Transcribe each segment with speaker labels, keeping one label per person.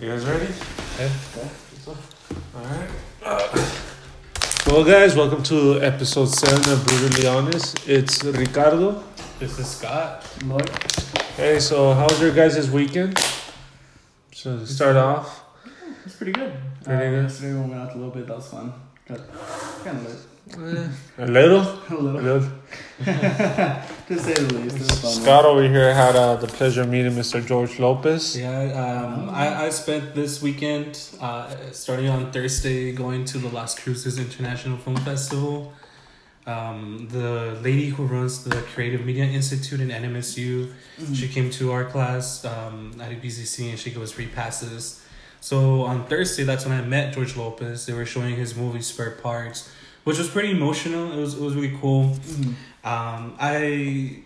Speaker 1: You guys ready?
Speaker 2: Yeah. Okay.
Speaker 1: Alright. Well, guys, welcome to episode 7 of Brutally Honest. It's Ricardo.
Speaker 2: This is Scott.
Speaker 1: Hey, so how was your guys' weekend? So, to start off,
Speaker 3: It's pretty good.
Speaker 1: Pretty
Speaker 3: uh,
Speaker 1: good.
Speaker 3: Yesterday we went out a little bit. That was fun. Got kind of lit.
Speaker 1: a little.
Speaker 3: A
Speaker 1: A
Speaker 3: little.
Speaker 1: little.
Speaker 3: to say the least. It was fun.
Speaker 1: Scott over here had uh, the pleasure of meeting Mr. George Lopez.
Speaker 2: Yeah, um, I, I spent this weekend, uh, starting on Thursday, going to the Las Cruces International Film Festival. Um, the lady who runs the Creative Media Institute in NMSU, she came to our class um, at EPCC and she gave us free passes. So on Thursday, that's when I met George Lopez. They were showing his movie Spare Parts, which was pretty emotional. It was it was really cool.
Speaker 3: Mhm.
Speaker 2: Um, I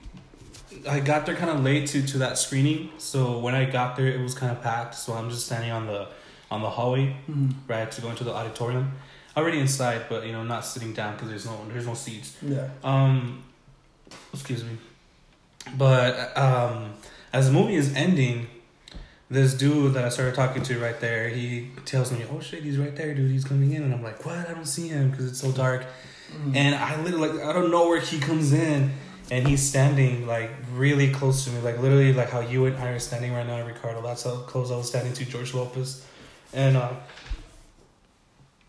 Speaker 2: I got there kind of late to, to that screening, so when I got there, it was kind of packed. So I'm just standing on the on the hallway
Speaker 3: Mhm.
Speaker 2: right to go into the auditorium, already inside, but you know not sitting down because there's no there's no seats.
Speaker 3: Yeah.
Speaker 2: Um, excuse me, but um, as the movie is ending, this dude that I started talking to right there, he tells me, "Oh shit, he's right there, dude. He's coming in," and I'm like, "What? I don't see him because it's so dark."
Speaker 3: Mhm.
Speaker 2: And I literally like I don't know where he comes in, and he's standing like really close to me, like literally like how you and I are standing right now, Ricardo. That's how close I was standing to George Lopez, and uh,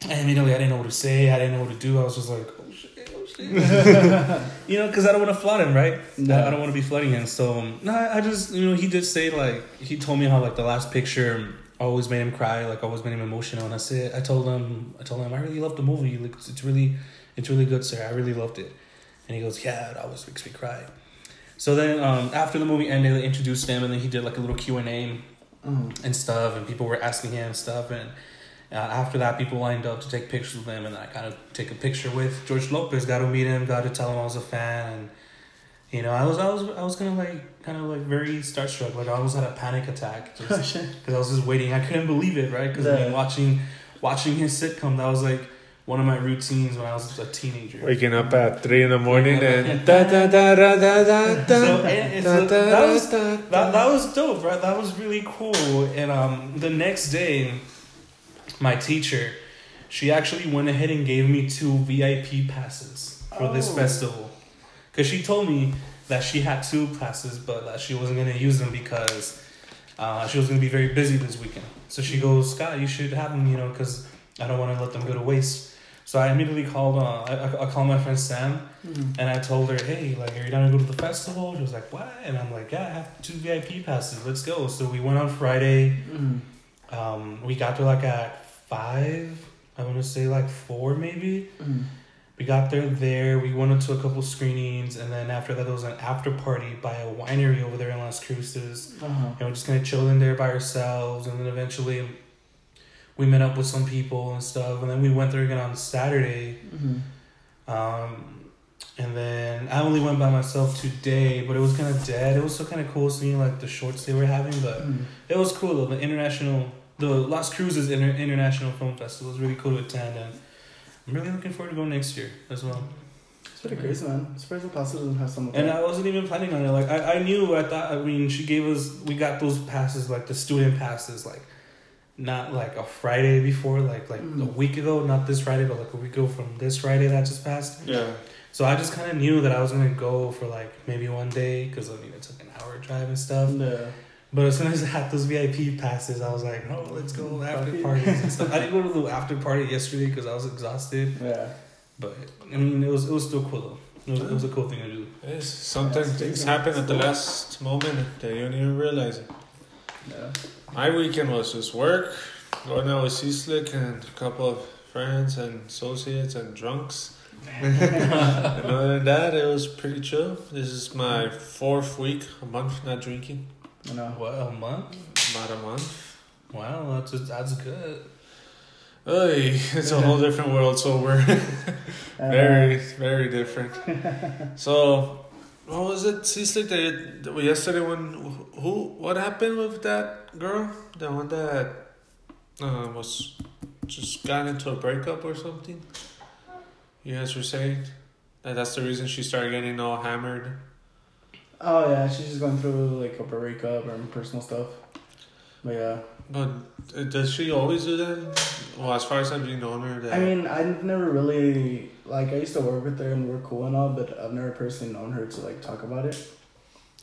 Speaker 2: and immediately I didn't know what to say. I didn't know what to do. I was just like, oh shit, oh shit, you know, because I don't want to flood him, right?
Speaker 3: No.
Speaker 2: I, I don't want to be flooding him. So um, no, I I just you know he did say like he told me how like the last picture always made him cry, like always made him emotional, and I said I told him I told him I really loved the movie. Like it's really it's really good, sir. I really loved it. And he goes, yeah, it always makes me cry. So then um, after the movie ended, they introduced him, and then he did like a little Q and A
Speaker 3: Mhm.
Speaker 2: and stuff, and people were asking him stuff, and uh, after that, people lined up to take pictures with him, and I got to take a picture with George Lopez. Got to meet him, got to tell him I was a fan, and you know, I was I was I was kind of like kind of like very starstruck, like I almost had a panic attack
Speaker 3: Oh,
Speaker 2: because I was just waiting. I couldn't believe it, right? Because I mean,
Speaker 3: Yeah.
Speaker 2: watching watching his sitcom, that was like one of my routines when I was a teenager.
Speaker 1: Waking up at 3 in the morning and da da da da da da da
Speaker 2: So, and it's
Speaker 1: da
Speaker 2: a-
Speaker 1: da
Speaker 2: that was-
Speaker 1: da
Speaker 2: That that was dope, right? That was really cool. And um, the next day, my teacher, she actually went ahead and gave me two VIP passes for this
Speaker 3: Oh.
Speaker 2: festival, because she told me that she had two passes, but that she wasn't gonna use them because uh, she was gonna be very busy this weekend. So she goes, Scott, you should have them, you know, because I don't want to let them go to waste. So I immediately called. Uh, I, I called my friend Sam.
Speaker 3: Mhm.
Speaker 2: And I told her, hey, like, are you down to go to the festival? She was like, what? And I'm like, yeah, I have two VIP passes. Let's go. So we went on Friday.
Speaker 3: Mhm.
Speaker 2: Um, we got there like at five. I want to say like four maybe.
Speaker 3: Mhm.
Speaker 2: We got there there. We went into a couple screenings, and then after that, there was an after party by a winery over there in Las Cruces.
Speaker 3: Uh-huh.
Speaker 2: And we're just gonna chill in there by ourselves, and then eventually, we met up with some people and stuff, and then we went there again on Saturday.
Speaker 3: Mhm.
Speaker 2: Um, and then I only went by myself today, but it was kind of dead. It was still kind of cool seeing like the shorts they were having, but
Speaker 3: Mhm.
Speaker 2: it was cool though. The international, the Las Cruces Inter- International Film Festival was really cool to attend, and I'm really looking forward to going next year as well.
Speaker 3: It's pretty crazy, man. I'm surprised the passes doesn't have some
Speaker 2: And. I wasn't even planning on it. Like I, I knew. I thought. I mean, she gave us. We got those passes, like the student passes, like not like a Friday before, like like a
Speaker 3: Mm.
Speaker 2: week ago. Not this Friday, but like a week ago from this Friday that just passed.
Speaker 1: Yeah.
Speaker 2: So I just kind of knew that I was gonna go for like maybe one day because I mean it's like an hour drive and stuff.
Speaker 3: Yeah.
Speaker 2: But as soon as I had those VIP passes, I was like, oh, let's go mm-hmm. after
Speaker 3: Fuck
Speaker 2: parties and stuff. I didn't go to the after party yesterday because I was exhausted.
Speaker 3: Yeah.
Speaker 2: But I mean, it was it was still cool though. It was, it was a cool thing to do.
Speaker 1: Yes, sometimes
Speaker 3: Yeah,
Speaker 1: things happen at the last moment that you don't even realize it.
Speaker 3: Yeah.
Speaker 1: My weekend was just work, going out with C Slick and a couple of friends and associates and drunks. and other than that, it was pretty chill. This is my fourth week, a month not drinking.
Speaker 3: I know.
Speaker 2: What a month!
Speaker 1: About a month.
Speaker 2: Wow, that's that's good.
Speaker 1: Oy, it's a whole different world, so we're very, very different. So, what was it, C Slick? That that- yesterday when who? What happened with that girl? The one that uh, was just got into a breakup or something. You guys were saying that that's the reason she started getting all hammered.
Speaker 3: Oh yeah, she's just going through like a breakup and personal stuff. But yeah,
Speaker 1: But uh, does she always do that? Well, as far as I've known her, that
Speaker 3: I mean, I've never really like I used to work with her and we're cool and all, but I've never personally known her to like talk about it.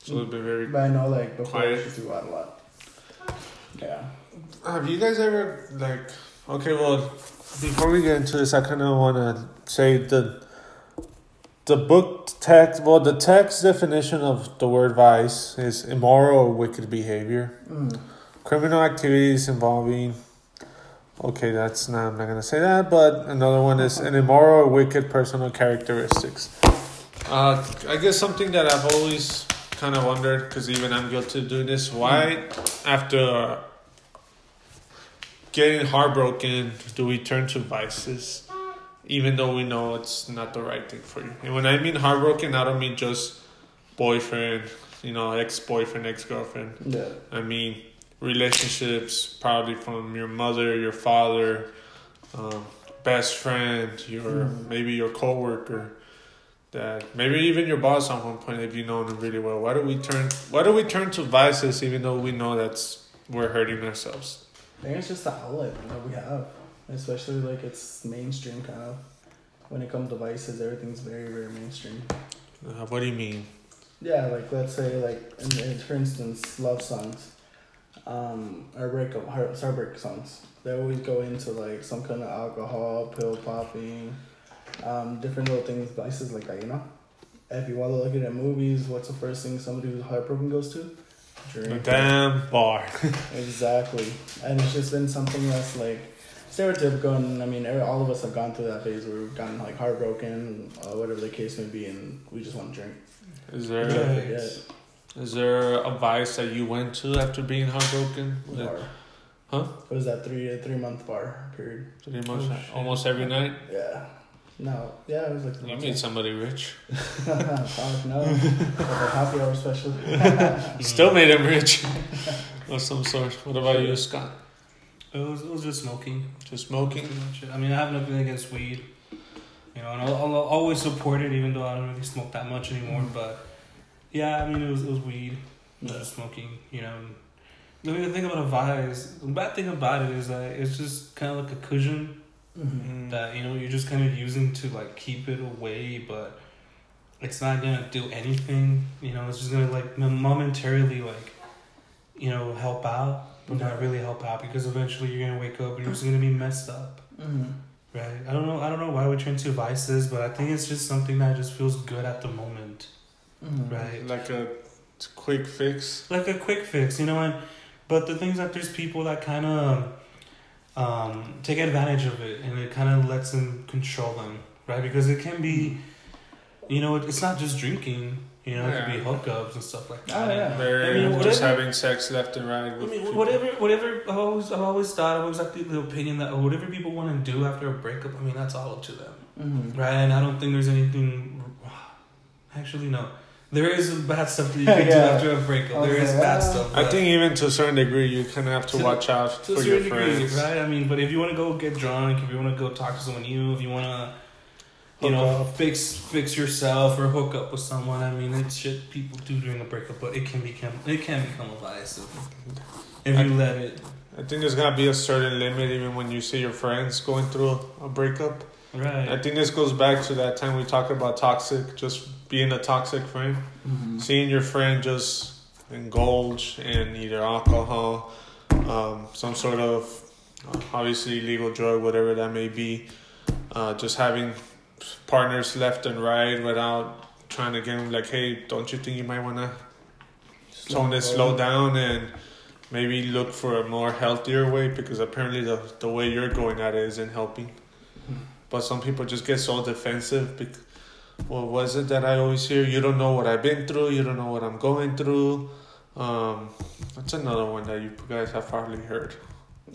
Speaker 1: so it'd be very.
Speaker 3: But I know like before
Speaker 1: Quiet.
Speaker 3: she go out a lot. Yeah.
Speaker 1: Have you guys ever like? Okay, well, before we get into this, I kind of want to say the the book text. Well, the text definition of the word vice is immoral or wicked behavior,
Speaker 3: Mm.
Speaker 1: criminal activities involving. Okay, that's not. I'm not gonna say that, but another one is an immoral or wicked personal characteristics. Uh, I guess something that I've always kind of wondered, because even I'm guilty of doing this. Why, after getting heartbroken, do we turn to vices, even though we know it's not the right thing for you? And when I mean heartbroken, I don't mean just boyfriend, you know, ex boyfriend, ex girlfriend.
Speaker 3: Yeah.
Speaker 1: I mean relationships, probably from your mother, your father, um, best friend, your
Speaker 3: Mhm.
Speaker 1: maybe your coworker, that maybe even your boss at one point if you know them really well. Why do we turn? Why do we turn to vices even though we know that's we're hurting ourselves?
Speaker 3: I think it's just the outlet that we have, especially like it's mainstream kind of. When it comes to vices, everything's very very mainstream.
Speaker 1: Uh, what do you mean?
Speaker 3: Yeah, like let's say like in, in, for instance, love songs, um, or breakup heart heartbreak songs. They always go into like some kind of alcohol, pill popping, um, different little things, vices like that. You know, if you want to look at it movies, what's the first thing somebody who's heartbroken goes to? Drink.
Speaker 1: damn bar.
Speaker 3: Exactly, and it's just been something that's like stereotypical. And I mean, all of us have gone through that phase where we've gotten like heartbroken, uh, whatever the case may be, and we just want to drink.
Speaker 1: Is there
Speaker 3: try to
Speaker 2: Right.
Speaker 3: forget.
Speaker 1: is there a vice that you went to after being heartbroken?
Speaker 3: bar.
Speaker 1: Huh?
Speaker 3: It was that three a three month bar period.
Speaker 1: Pretty much
Speaker 2: Oh,
Speaker 1: almost every night.
Speaker 3: Yeah. No. Yeah, it was like.
Speaker 1: You made somebody rich.
Speaker 3: Fuck no. Like a happy hour special.
Speaker 1: Still made him rich. of some sort. What about you, Scott?
Speaker 2: It was, it was just smoking.
Speaker 1: Just smoking?
Speaker 2: Pretty much. I mean, I have nothing against weed. You know, and I'll, I'll always support it, even though I don't really smoke that much anymore. But yeah, I mean, it was it was weed. It was
Speaker 3: Yeah.
Speaker 2: just smoking. You know. And the thing about a vice, the bad thing about it is that it's just kind of like a cushion
Speaker 3: Mm-hmm.
Speaker 2: that you know you're just kind of using to like keep it away, but it's not gonna do anything. You know, it's just gonna like momentarily like, you know, help out, but not really help out because eventually you're gonna wake up and you're just gonna be messed up.
Speaker 3: Mm-hmm.
Speaker 2: Right. I don't know. I don't know why we turn to vices, but I think it's just something that just feels good at the moment.
Speaker 3: Mm-hmm.
Speaker 2: Right.
Speaker 1: Like a quick fix.
Speaker 2: Like a quick fix, you know. And but the things that there's people that kind of um, take advantage of it, and it kind of lets them control them, right? Because it can be, you know, it's not just drinking. You know, it could be hookups and stuff like that.
Speaker 3: Oh, yeah.
Speaker 1: They're
Speaker 2: I mean,
Speaker 1: just
Speaker 2: whatever-
Speaker 1: having sex left and right.
Speaker 2: I mean,
Speaker 1: people.
Speaker 2: whatever, whatever. I've always, I've always thought, I've always had the, the opinion that whatever people want to do after a breakup, I mean, that's all up to them.
Speaker 3: Mm-hmm.
Speaker 2: Right, and I don't think there's anything. Actually, no. There is bad stuff that you can do after a breakup. There is bad
Speaker 3: yeah.
Speaker 2: stuff.
Speaker 1: I think even to a certain degree, you kind of have to
Speaker 2: To-
Speaker 1: watch out
Speaker 2: to a
Speaker 1: for your
Speaker 2: certain degree,
Speaker 1: friends.
Speaker 2: right? I mean, but if you want to go get drunk, if you want to go talk to someone new, if you want to, you know, fix fix yourself or hook up with someone, I mean, it's shit people do during a breakup, but it can become it can become a vice if, if you let it.
Speaker 1: I think there's gotta be a certain limit, even when you see your friends going through a breakup.
Speaker 2: Right.
Speaker 1: I think this goes back to that time we talked about toxic, just being a toxic friend.
Speaker 3: Mm-hmm.
Speaker 1: Seeing your friend just indulge in either alcohol, um, some sort of uh, obviously legal drug, whatever that may be, uh, just having partners left and right without trying to get them like, hey, don't you think you might want to tone this slow down and maybe look for a more healthier way because apparently the, the way you're going at it isn't helping. But some people just get so defensive. Because, what was it that I always hear? You don't know what I've been through. You don't know what I'm going through. Um, that's another one that you guys have probably heard.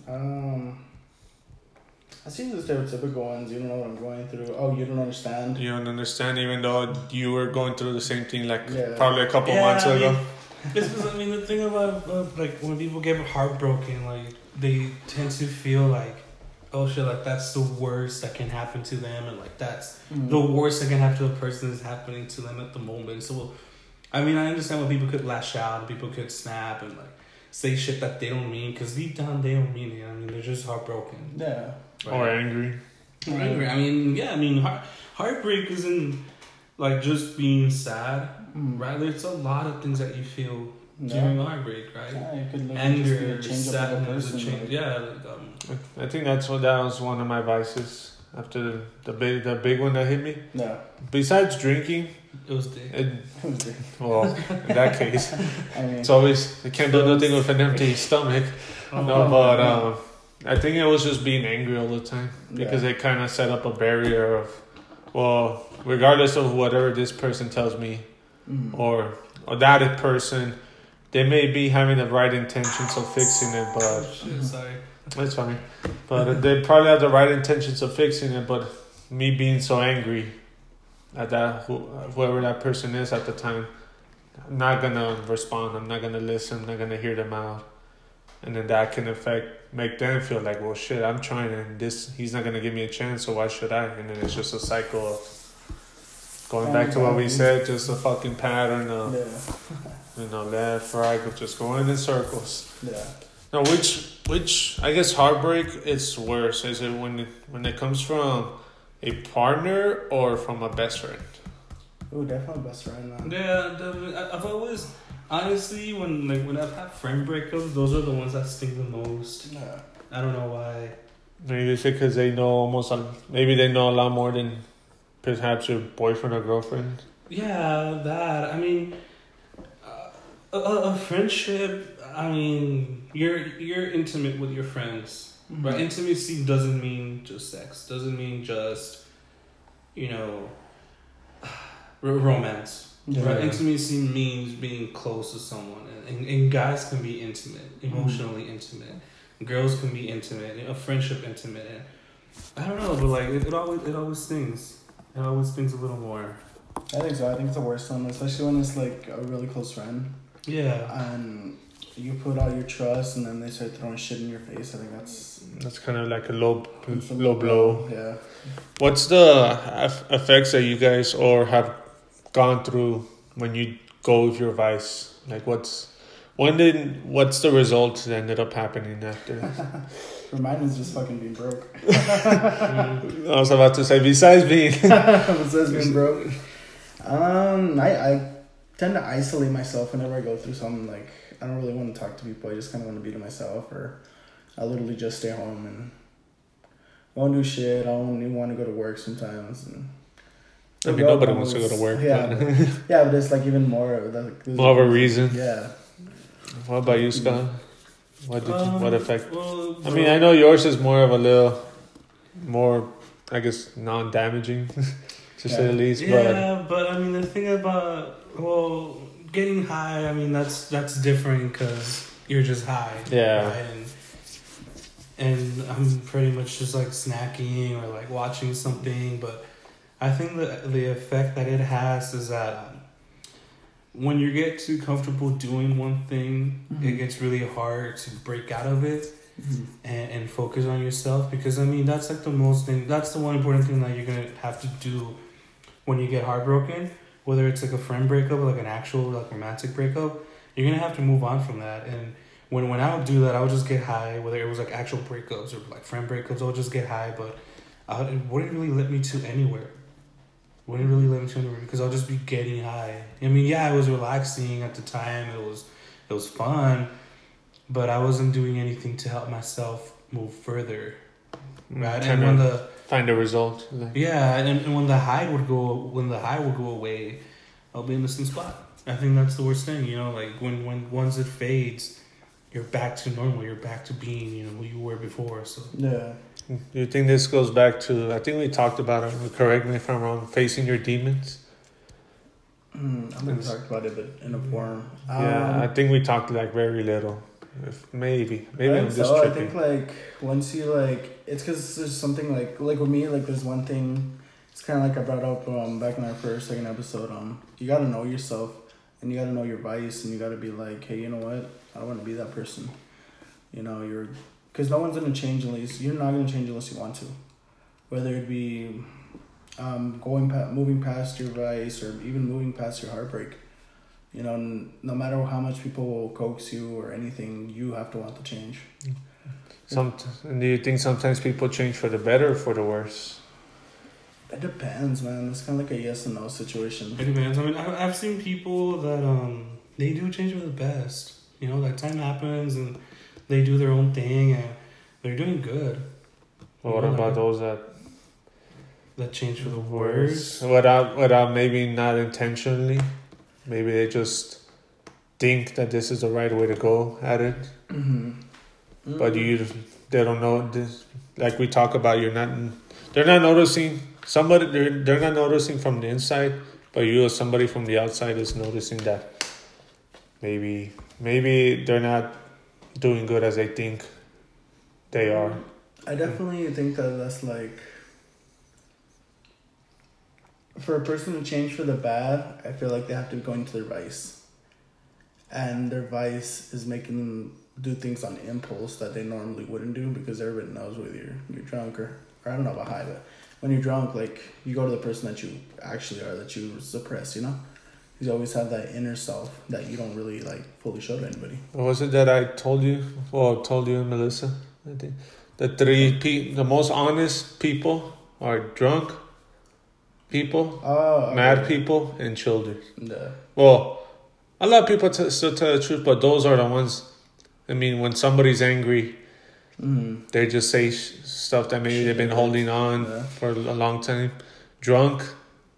Speaker 3: Um, I see the stereotypical ones. You don't know what I'm going through. Oh, you don't understand.
Speaker 1: You don't understand, even though you were going through the same thing like
Speaker 3: Yeah.
Speaker 1: probably a couple
Speaker 2: Yeah,
Speaker 1: months
Speaker 2: I
Speaker 1: ago.
Speaker 2: mean, This is, I mean, the thing about uh, like when people get heartbroken, like they tend to feel like, oh shit, like that's the worst that can happen to them, and like that's
Speaker 3: Mm.
Speaker 2: the worst that can happen to a person is happening to them at the moment. So, I mean, I understand when people could lash out, and people could snap, and like say shit that they don't mean because deep down they don't mean it. I mean, they're just heartbroken.
Speaker 3: Yeah.
Speaker 1: Or angry.
Speaker 2: Or angry. I mean, yeah. I mean, heart, heartbreak isn't like just being sad,
Speaker 3: Mm.
Speaker 2: right? There's a lot of things that you feel
Speaker 3: Yeah.
Speaker 2: during heartbreak, right?
Speaker 3: Yeah, it could literally just be
Speaker 2: Anger,
Speaker 3: a change of a
Speaker 2: sadness, a change.
Speaker 3: like-
Speaker 2: Yeah, like, um,
Speaker 1: I think that's what that was one of my vices after the, the big the big one that hit me.
Speaker 3: Yeah.
Speaker 1: Besides drinking,
Speaker 2: it was the
Speaker 1: it, well, in that case,
Speaker 3: I mean,
Speaker 1: it's always you can't do nothing with an empty stomach. No, but um, I think it was just being angry all the time because
Speaker 3: Yeah.
Speaker 1: it kind of set up a barrier of, well, regardless of whatever this person tells me
Speaker 3: mm.
Speaker 1: or or that person, they may be having the right intentions of fixing it, but
Speaker 2: Shit, sorry.
Speaker 1: It's fine. But they probably have the right intentions of fixing it, but me being so angry at that, who- whoever that person is at the time, I'm not gonna respond. I'm not gonna listen. I'm not gonna hear them out. And then that can affect, make them feel like, well, shit, I'm trying and this, he's not gonna give me a chance, so why should I? And then it's just a cycle of going back to what we said, just a fucking pattern of,
Speaker 3: Yeah.
Speaker 1: you know, left, right, just going in circles.
Speaker 3: Yeah.
Speaker 1: Now, which which I guess heartbreak is worse? Is it when it, when it comes from a partner or from a best friend?
Speaker 3: Oh, definitely best friend. Man.
Speaker 2: Yeah, definitely. I- I've always honestly when like when I've had friend breakups, those are the ones that sting the most.
Speaker 3: Yeah.
Speaker 2: I don't know why.
Speaker 1: Maybe it's because they know almost a, maybe they know a lot more than perhaps your boyfriend or girlfriend.
Speaker 2: Yeah, that. I mean, uh, a, a a friendship. I mean, you're you're intimate with your friends,
Speaker 3: Mm-hmm.
Speaker 2: right? Intimacy doesn't mean just sex. Doesn't mean just, you know, r- romance.
Speaker 3: Yeah.
Speaker 2: Right? Intimacy means being close to someone, and, and, and guys can be intimate, emotionally intimate. Girls can be intimate, a friendship intimate. And I don't know, but like it, it always it always stings. It always stings a little more.
Speaker 3: I think so. I think it's the worst one, especially when it's like a really close friend
Speaker 2: Yeah.
Speaker 3: and you put all your trust and then they start throwing shit in your face. I think that's
Speaker 1: That's kind of like a low low blow.
Speaker 3: Yeah.
Speaker 1: What's the effects that you guys or have gone through when you go with your vice? Like what's when did what's the result that ended up happening after?
Speaker 3: For mine was just fucking being broke.
Speaker 1: I was about to say besides being
Speaker 3: Besides being broke. Um, I, I tend to isolate myself whenever I go through something like I don't really want to talk to people. I just kind of want to be to myself, or I literally just stay home and won't do shit. I don't even want to go to work sometimes. And
Speaker 1: I mean nobody wants to go to work.
Speaker 3: Yeah,
Speaker 1: but-
Speaker 3: yeah, but it's like even more of like
Speaker 1: More of a reason.
Speaker 3: Yeah,
Speaker 1: What about you, Scott? What did you, what
Speaker 2: Um,
Speaker 1: effect?
Speaker 2: Well,
Speaker 1: I mean, I know yours is more of a little more, I guess, non-damaging, to say the least.
Speaker 2: Yeah, but I mean the thing about well getting high. I mean that's that's different because you're just high.
Speaker 1: Yeah.
Speaker 2: Right? And, and I'm pretty much just like snacking or like watching something, but I think the the effect that it has is that when you get too comfortable doing one thing, it
Speaker 3: Mhm.
Speaker 2: gets really hard to break out of it
Speaker 3: Mhm.
Speaker 2: and, and focus on yourself because I mean that's like the most thing that's the one important thing that you're gonna have to do when you get heartbroken whether it's like a friend breakup or like an actual like romantic breakup you're gonna have to move on from that. And when when I would do that I would just get high whether it was like actual breakups or like friend breakups I would just get high but I would, it wouldn't really let me to anywhere. Wouldn't really let me to anywhere because I'll just be getting high. I mean yeah it was relaxing at the time. It was it was fun but I wasn't doing anything to help myself move further,
Speaker 1: mm,
Speaker 2: right?
Speaker 1: kind
Speaker 2: And when the
Speaker 1: find a result. Like,
Speaker 2: yeah, and, and when the high would go, when the high would go away, I'll be in the same spot. I think that's the worst thing, you know. Like when when once it fades, you're back to normal. You're back to being, you know, who you were before. So
Speaker 3: yeah.
Speaker 1: Do you think this goes back to? I think we talked about it. Correct me if I'm wrong. Facing your demons.
Speaker 3: Mm, I think we talked about it, but in a form.
Speaker 1: yeah,
Speaker 3: Um,
Speaker 1: I think we talked like very little. If maybe, maybe
Speaker 3: I
Speaker 1: I'm
Speaker 3: think
Speaker 1: just
Speaker 3: so. I think like once you like, it's because there's something like like with me like there's one thing. It's kind of like I brought up um back in our first second episode. Um, you gotta know yourself, and you gotta know your vice, and you gotta be like, hey, you know what? I don't want to be that person. You know, you're because no one's gonna change unless you're not gonna change unless you want to. Whether it be um going past, moving past your vice or even moving past your heartbreak. You know, n- no matter how much people will coax you or anything, you have to want to change.
Speaker 1: Some and do you think sometimes people change for the better or for the worse?
Speaker 3: It depends, man. It's kind of like a yes and no situation.
Speaker 2: It depends. I mean, I- I've seen people that um they do change for the best. You know, like time happens and they do their own thing and they're doing good.
Speaker 1: Or what
Speaker 2: Yeah.
Speaker 1: about those that
Speaker 2: That change for the worse.
Speaker 1: Without without maybe not intentionally, maybe they just think that this is the right way to go at it,
Speaker 3: Mm-hmm.
Speaker 1: but you they don't know this. Like we talk about, you're not. They're not noticing somebody. They're they're not noticing from the inside, but you as somebody from the outside is noticing that maybe maybe they're not doing good as they think they are.
Speaker 3: I definitely think that that's like for a person to change for the bad. I feel like they have to be going to their vice, and their vice is making them do things on impulse that they normally wouldn't do because everybody knows whether you're you're drunk or or I don't know about high, but when you're drunk, like you go to the person that you actually are that you suppress. You know, you always have that inner self that you don't really like fully show to anybody.
Speaker 1: What was it that I told you? Well, told you Melissa. I think the three pe- the most honest people are drunk people,
Speaker 3: Oh,
Speaker 1: mad people, and children.
Speaker 3: Yeah.
Speaker 1: Well, a lot of people t- still tell the truth, but those are the ones. I mean, when somebody's angry,
Speaker 3: Mm-hmm.
Speaker 1: they just say sh- stuff that maybe they've been holding on
Speaker 3: Yeah.
Speaker 1: for a long time. Drunk,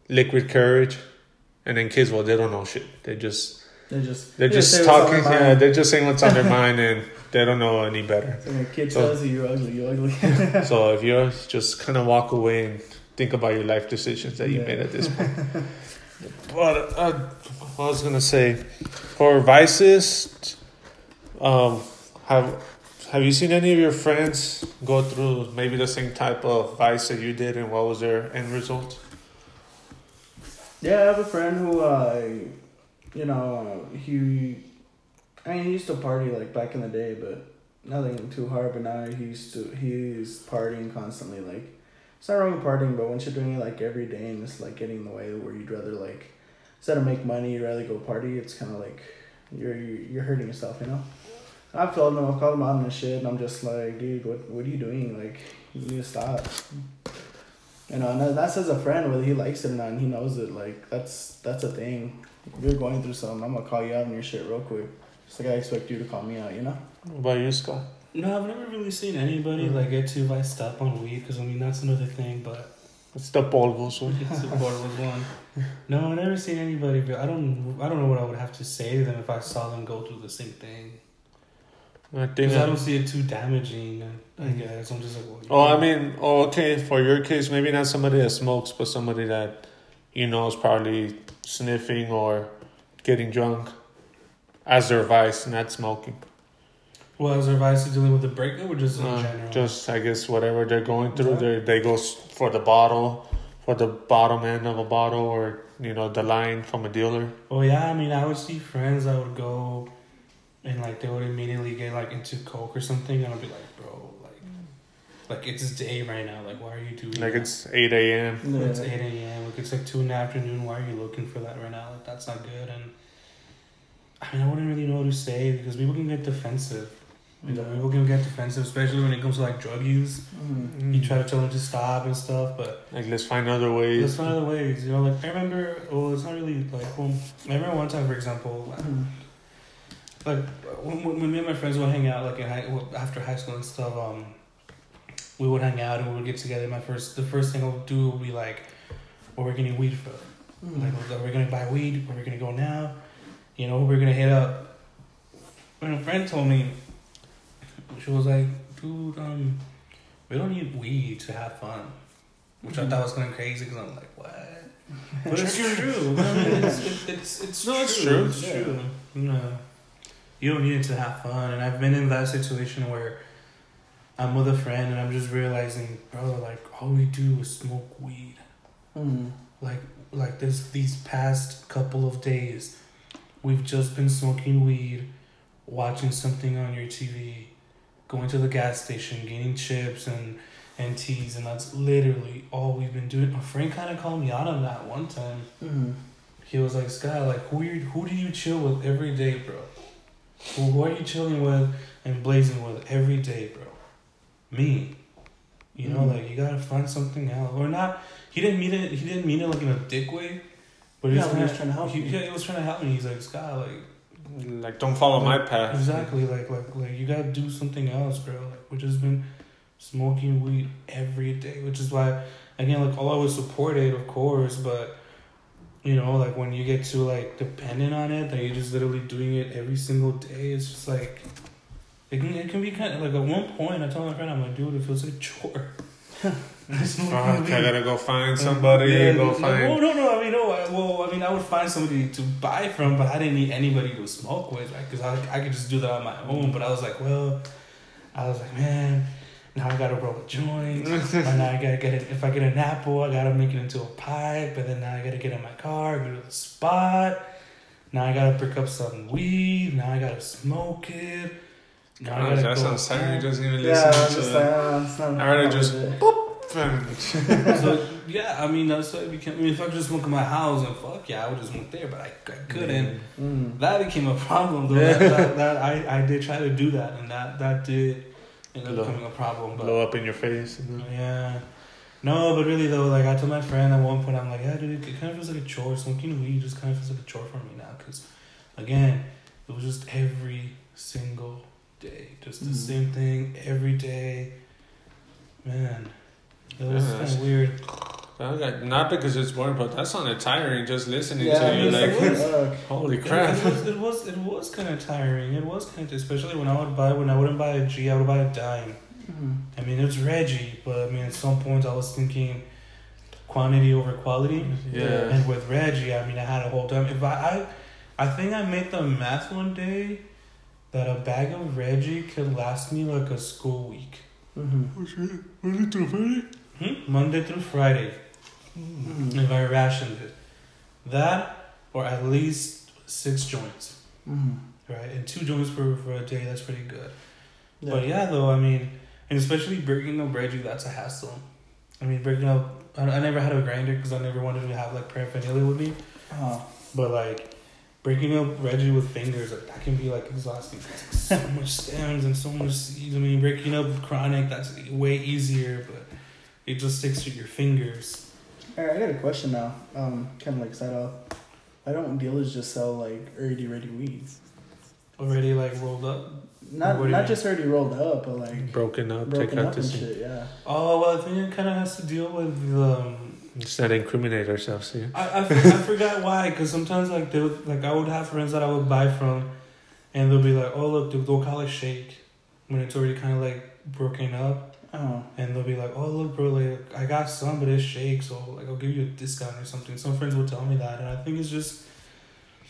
Speaker 1: liquid courage, and then kids. Well, they don't know shit. They just
Speaker 3: They're just
Speaker 1: they're
Speaker 3: they
Speaker 1: just
Speaker 3: say what's on
Speaker 1: talking. Yeah, they're just saying what's on their mind, and they don't know any better.
Speaker 3: So when a kid
Speaker 1: So-
Speaker 3: tells you you're ugly, you're ugly.
Speaker 1: so if you just kind of walk away and think about your life decisions that you
Speaker 3: Yeah.
Speaker 1: made at this point. but uh, I was gonna say, for vices, um, have have you seen any of your friends go through maybe the same type of vice that you did, and what was their end result?
Speaker 3: yeah, I have a friend who, uh, you know, uh, he, I mean, he used to party like back in the day, but nothing too hard. But now he used to, he's partying constantly. Like, it's not wrong with partying, but once you're doing it like every day and it's like getting in the way where you'd rather like, instead of make money, you'd rather go party. It's kind of like you're you're hurting yourself, you know. I've told him, I've called him out on the shit, and I'm just like, dude, what what are you doing? Like, you need to stop. You know, and that's as a friend, whether he likes it or not, and he knows it. Like, that's that's a thing. If you're going through something, I'm gonna call you out on your shit real quick. Just like I expect you to call me out, you know.
Speaker 1: What about you, Scott?
Speaker 2: No, I've never really seen anybody
Speaker 1: Mhm.
Speaker 2: like get too viced up on weed because I mean that's another thing, but
Speaker 1: It's the polvos one.
Speaker 2: it's a portable one. No, I've never seen anybody. But I don't. I don't know what I would have to say to them if I saw them go through the same thing.
Speaker 1: I think.
Speaker 2: I don't see it too damaging. I
Speaker 1: Mhm.
Speaker 2: guess I'm just like. Well,
Speaker 1: Oh, I mean, oh, okay. For your case, maybe not somebody that smokes, but somebody that you know is probably sniffing or getting drunk as their vice, not smoking.
Speaker 2: Well, as advice to dealing with the breakup or just in
Speaker 1: Uh,
Speaker 2: general?
Speaker 1: just, I guess, whatever they're going through,
Speaker 2: Yeah.
Speaker 1: they they go for the bottle, for the bottom end of a bottle, or you know, the line from a dealer.
Speaker 2: Oh yeah, I mean, I would see friends that would go, and like they would immediately get like into coke or something, and I'd be like, bro, like, like it's day right now. Like, why are you doing?
Speaker 1: Like
Speaker 2: that?
Speaker 1: it's eight a.m.
Speaker 2: It's eight a.m. Like it's like two in the afternoon. Why are you looking for that right now? Like that's not good. And I mean, I wouldn't really know what to say because people can get defensive. You know, people can get defensive, especially when it comes to like drug use.
Speaker 3: Mm-hmm.
Speaker 2: You try to tell them to stop and stuff, but
Speaker 1: Like let's find other ways.
Speaker 2: Let's find other ways. You know, like I remember. Well, it's not really like. Well, I remember one time, for example, like when, when when me and my friends would hang out, like in high, after high school and stuff, um, we would hang out and we would get together. My first, the first thing I would do would be like, "What we're gonna weed for? Like, are we gonna buy weed? Where we're gonna go now? You know, we're gonna hit up?" When a friend told me, she was like, "Dude, um, we don't need weed to have fun," which I thought was kind of crazy because I'm like, "What?" But it's true. I mean, it's, it, it's it's
Speaker 1: No, it's
Speaker 2: true.
Speaker 1: true.
Speaker 2: It's
Speaker 3: Yeah.
Speaker 2: true. You know, you don't need it to have fun. And I've been in that situation where I'm with a friend and I'm just realizing, bro, like all we do is smoke weed.
Speaker 3: Mm-hmm.
Speaker 2: Like like this these past couple of days, we've just been smoking weed, watching something on your TV, going to the gas station, getting chips and and teas, and that's literally all we've been doing. My friend kind of called me out on that one time.
Speaker 3: Mm-hmm.
Speaker 2: he was like, Scott, like who you, who do you chill with every day, bro? Who, who are you chilling with and blazing with every day, bro? Me. You know,
Speaker 3: Mhm.
Speaker 2: like you gotta find something else, or not. He didn't mean it. He didn't mean it like in a dick way, but he
Speaker 3: Yeah, he was trying to help
Speaker 2: he,
Speaker 3: you.
Speaker 2: Yeah, he was trying to help me. He's like, Scott, like
Speaker 1: Like, don't follow my path.
Speaker 2: Exactly, like like like you gotta do something else, bro. Like we just been smoking weed every day, which is why again, like all I would support it, of course, but you know, like when you get to like dependent on it, that you're just literally doing it every single day, it's just like it can it can be kind of like at one point. I told my friend, I'm like, dude, it feels like a chore.
Speaker 1: Fuck, I gotta go find somebody.
Speaker 2: Yeah,
Speaker 1: go find.
Speaker 2: Oh no, no. I mean, no. I, well, I mean, I would find somebody to buy from, but I didn't need anybody to smoke with, like, cause I, I could just do that on my own. But I was like, well, I was like, man, now I gotta roll a joint, and now I gotta get it. If I get an apple, I gotta make it into a pipe, and then now I gotta get in my car, go to the spot. Now I gotta pick up some weed. Now I gotta smoke it. Now I
Speaker 1: Gosh,
Speaker 2: gotta
Speaker 1: that
Speaker 2: go
Speaker 1: sounds tiring.
Speaker 2: home.
Speaker 1: Doesn't even listen
Speaker 3: I'm
Speaker 1: to
Speaker 3: just
Speaker 1: it.
Speaker 3: uh.
Speaker 1: I rather just-
Speaker 3: it.
Speaker 2: So yeah, I mean that's what it became. I mean, if I could just smoke in my house and fuck yeah, I would just smoke there, but I, I couldn't.
Speaker 3: Mm.
Speaker 2: That became a problem though.
Speaker 1: Yeah.
Speaker 2: that, that, that I, I did try to do that, and that that did end up
Speaker 1: Blow-
Speaker 2: becoming a problem. But
Speaker 1: Blow up in your face.
Speaker 2: yeah, no, but really though, like I told my friend at one point, I'm like, yeah, dude, it kind of feels like a chore. Smoking weed just kind of feels like a chore for me now, because again, it was just every single day, just the
Speaker 3: Mhm.
Speaker 2: same thing every day. Man, it was
Speaker 1: Yeah,
Speaker 2: kind
Speaker 1: that's-
Speaker 2: of weird.
Speaker 1: Okay, Not because it's boring, but that sounded tiring just listening
Speaker 3: Yeah,
Speaker 1: to you. Like,
Speaker 3: like, fuck.
Speaker 1: holy crap.
Speaker 2: It was, it was, it was kind of tiring. It was kind of, especially when I would buy, when I wouldn't buy a G, I would buy a dime.
Speaker 3: Mhm.
Speaker 2: I mean, it's Reggie, but I mean, at some point I was thinking quantity over quality.
Speaker 1: Yeah.
Speaker 2: And with Reggie, I mean, I had a whole time. If I, I, I think I made the math one day that a bag of Reggie could last me like a school week.
Speaker 3: Mhm.
Speaker 2: Hmm? Monday through Friday,
Speaker 3: Mhm.
Speaker 2: if I rationed it. That, or at least six joints,
Speaker 3: Mhm.
Speaker 2: right? And two joints for, for a day, that's pretty good.
Speaker 3: Yeah.
Speaker 2: But yeah, though, I mean, and especially breaking up Reggie, that's a hassle. I mean, breaking up, I, I never had a grinder because I never wanted to have like paraphernalia with me.
Speaker 3: Oh.
Speaker 2: But like, breaking up Reggie with fingers, like, that can be like exhausting. Like, so much stems and so much seeds. I mean, breaking up chronic, that's way easier, but it just sticks to your fingers.
Speaker 3: Alright, I got a question now. Um, kind of like side off. Why don't dealers just sell like already ready weeds?
Speaker 2: Already like rolled up.
Speaker 3: Not
Speaker 2: What do you
Speaker 3: not
Speaker 2: mean?
Speaker 3: just already rolled up, but like
Speaker 1: Broken up,
Speaker 3: broken
Speaker 1: take
Speaker 3: up
Speaker 1: the
Speaker 3: and shit. Yeah.
Speaker 2: Oh well, I think it kind of has to deal with um,
Speaker 1: Let's not incriminate ourselves here.
Speaker 2: I, I, I forgot why, because sometimes like they would, like I would have friends that I would buy from, and they'll be like, "Oh look, they'll, they'll call it shake," when it's already kind of like broken up,
Speaker 3: Oh.
Speaker 2: and they'll be like, "Oh look, bro, like I got some, but it shakes, so like I'll give you a discount or something." Some friends will tell me that, and I think it's just,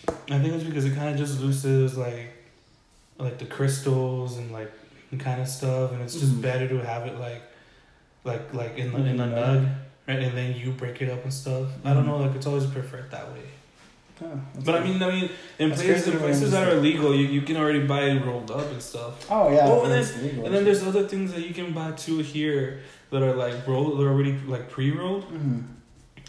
Speaker 2: I think it's because it kind of just loses like, like the crystals and like and kind of stuff, and it's just
Speaker 3: Mhm.
Speaker 2: better to have it like, like like in the, in the
Speaker 3: Mhm.
Speaker 2: nug. Right, and then you break it up and stuff. I don't know, like it's always preferred that way.
Speaker 3: Oh,
Speaker 2: But I mean, I mean, in
Speaker 3: That's
Speaker 2: places, in places that are legal, you, you can already buy it rolled up and stuff.
Speaker 3: Oh yeah.
Speaker 2: Oh, and then-
Speaker 3: legal.
Speaker 2: And then there's other things that you can buy too here that are like rolled, they're already like pre-rolled,
Speaker 3: Mhm.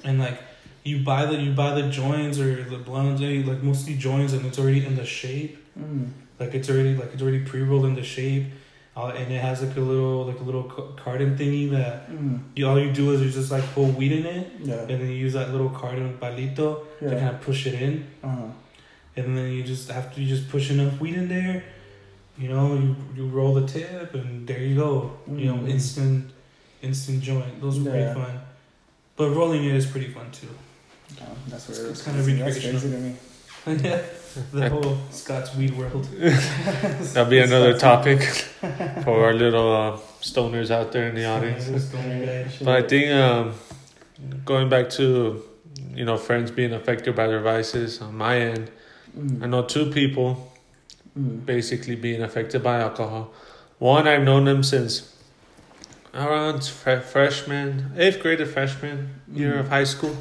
Speaker 2: and like you buy the you buy the joints or the blunts, eh, like mostly joints, and it's already in the shape.
Speaker 3: Mhm.
Speaker 2: Like it's already like it's already pre-rolled in the shape, uh, and it has like a little like a little ca- carton thingy that
Speaker 3: Mhm.
Speaker 2: you all you do is you just like put weed in it,
Speaker 3: Yeah.
Speaker 2: and then you use that little carton palito to kind of push it in.
Speaker 3: Uh-huh.
Speaker 2: and then you just after you just push enough weed in there, you know, you you roll the tip and there you go. You know,
Speaker 3: Mhm.
Speaker 2: instant instant joint. Those are
Speaker 3: Yeah.
Speaker 2: pretty fun. But rolling it is pretty fun too.
Speaker 3: Oh, that's
Speaker 2: It's-
Speaker 3: where
Speaker 2: it's
Speaker 3: it's
Speaker 2: kind of
Speaker 3: crazy. That's
Speaker 2: recreational.
Speaker 3: crazy to me.
Speaker 2: yeah. The whole Scott's weed world.
Speaker 1: That'll be another topic for our little uh, stoners out there in the audience. But I think um, going back to you know friends being affected by their vices on my end, I know two people
Speaker 3: Mm.
Speaker 1: basically being affected by alcohol. One I've known them since around fre- freshman, eighth grade freshman year
Speaker 3: Mhm.
Speaker 1: of high school,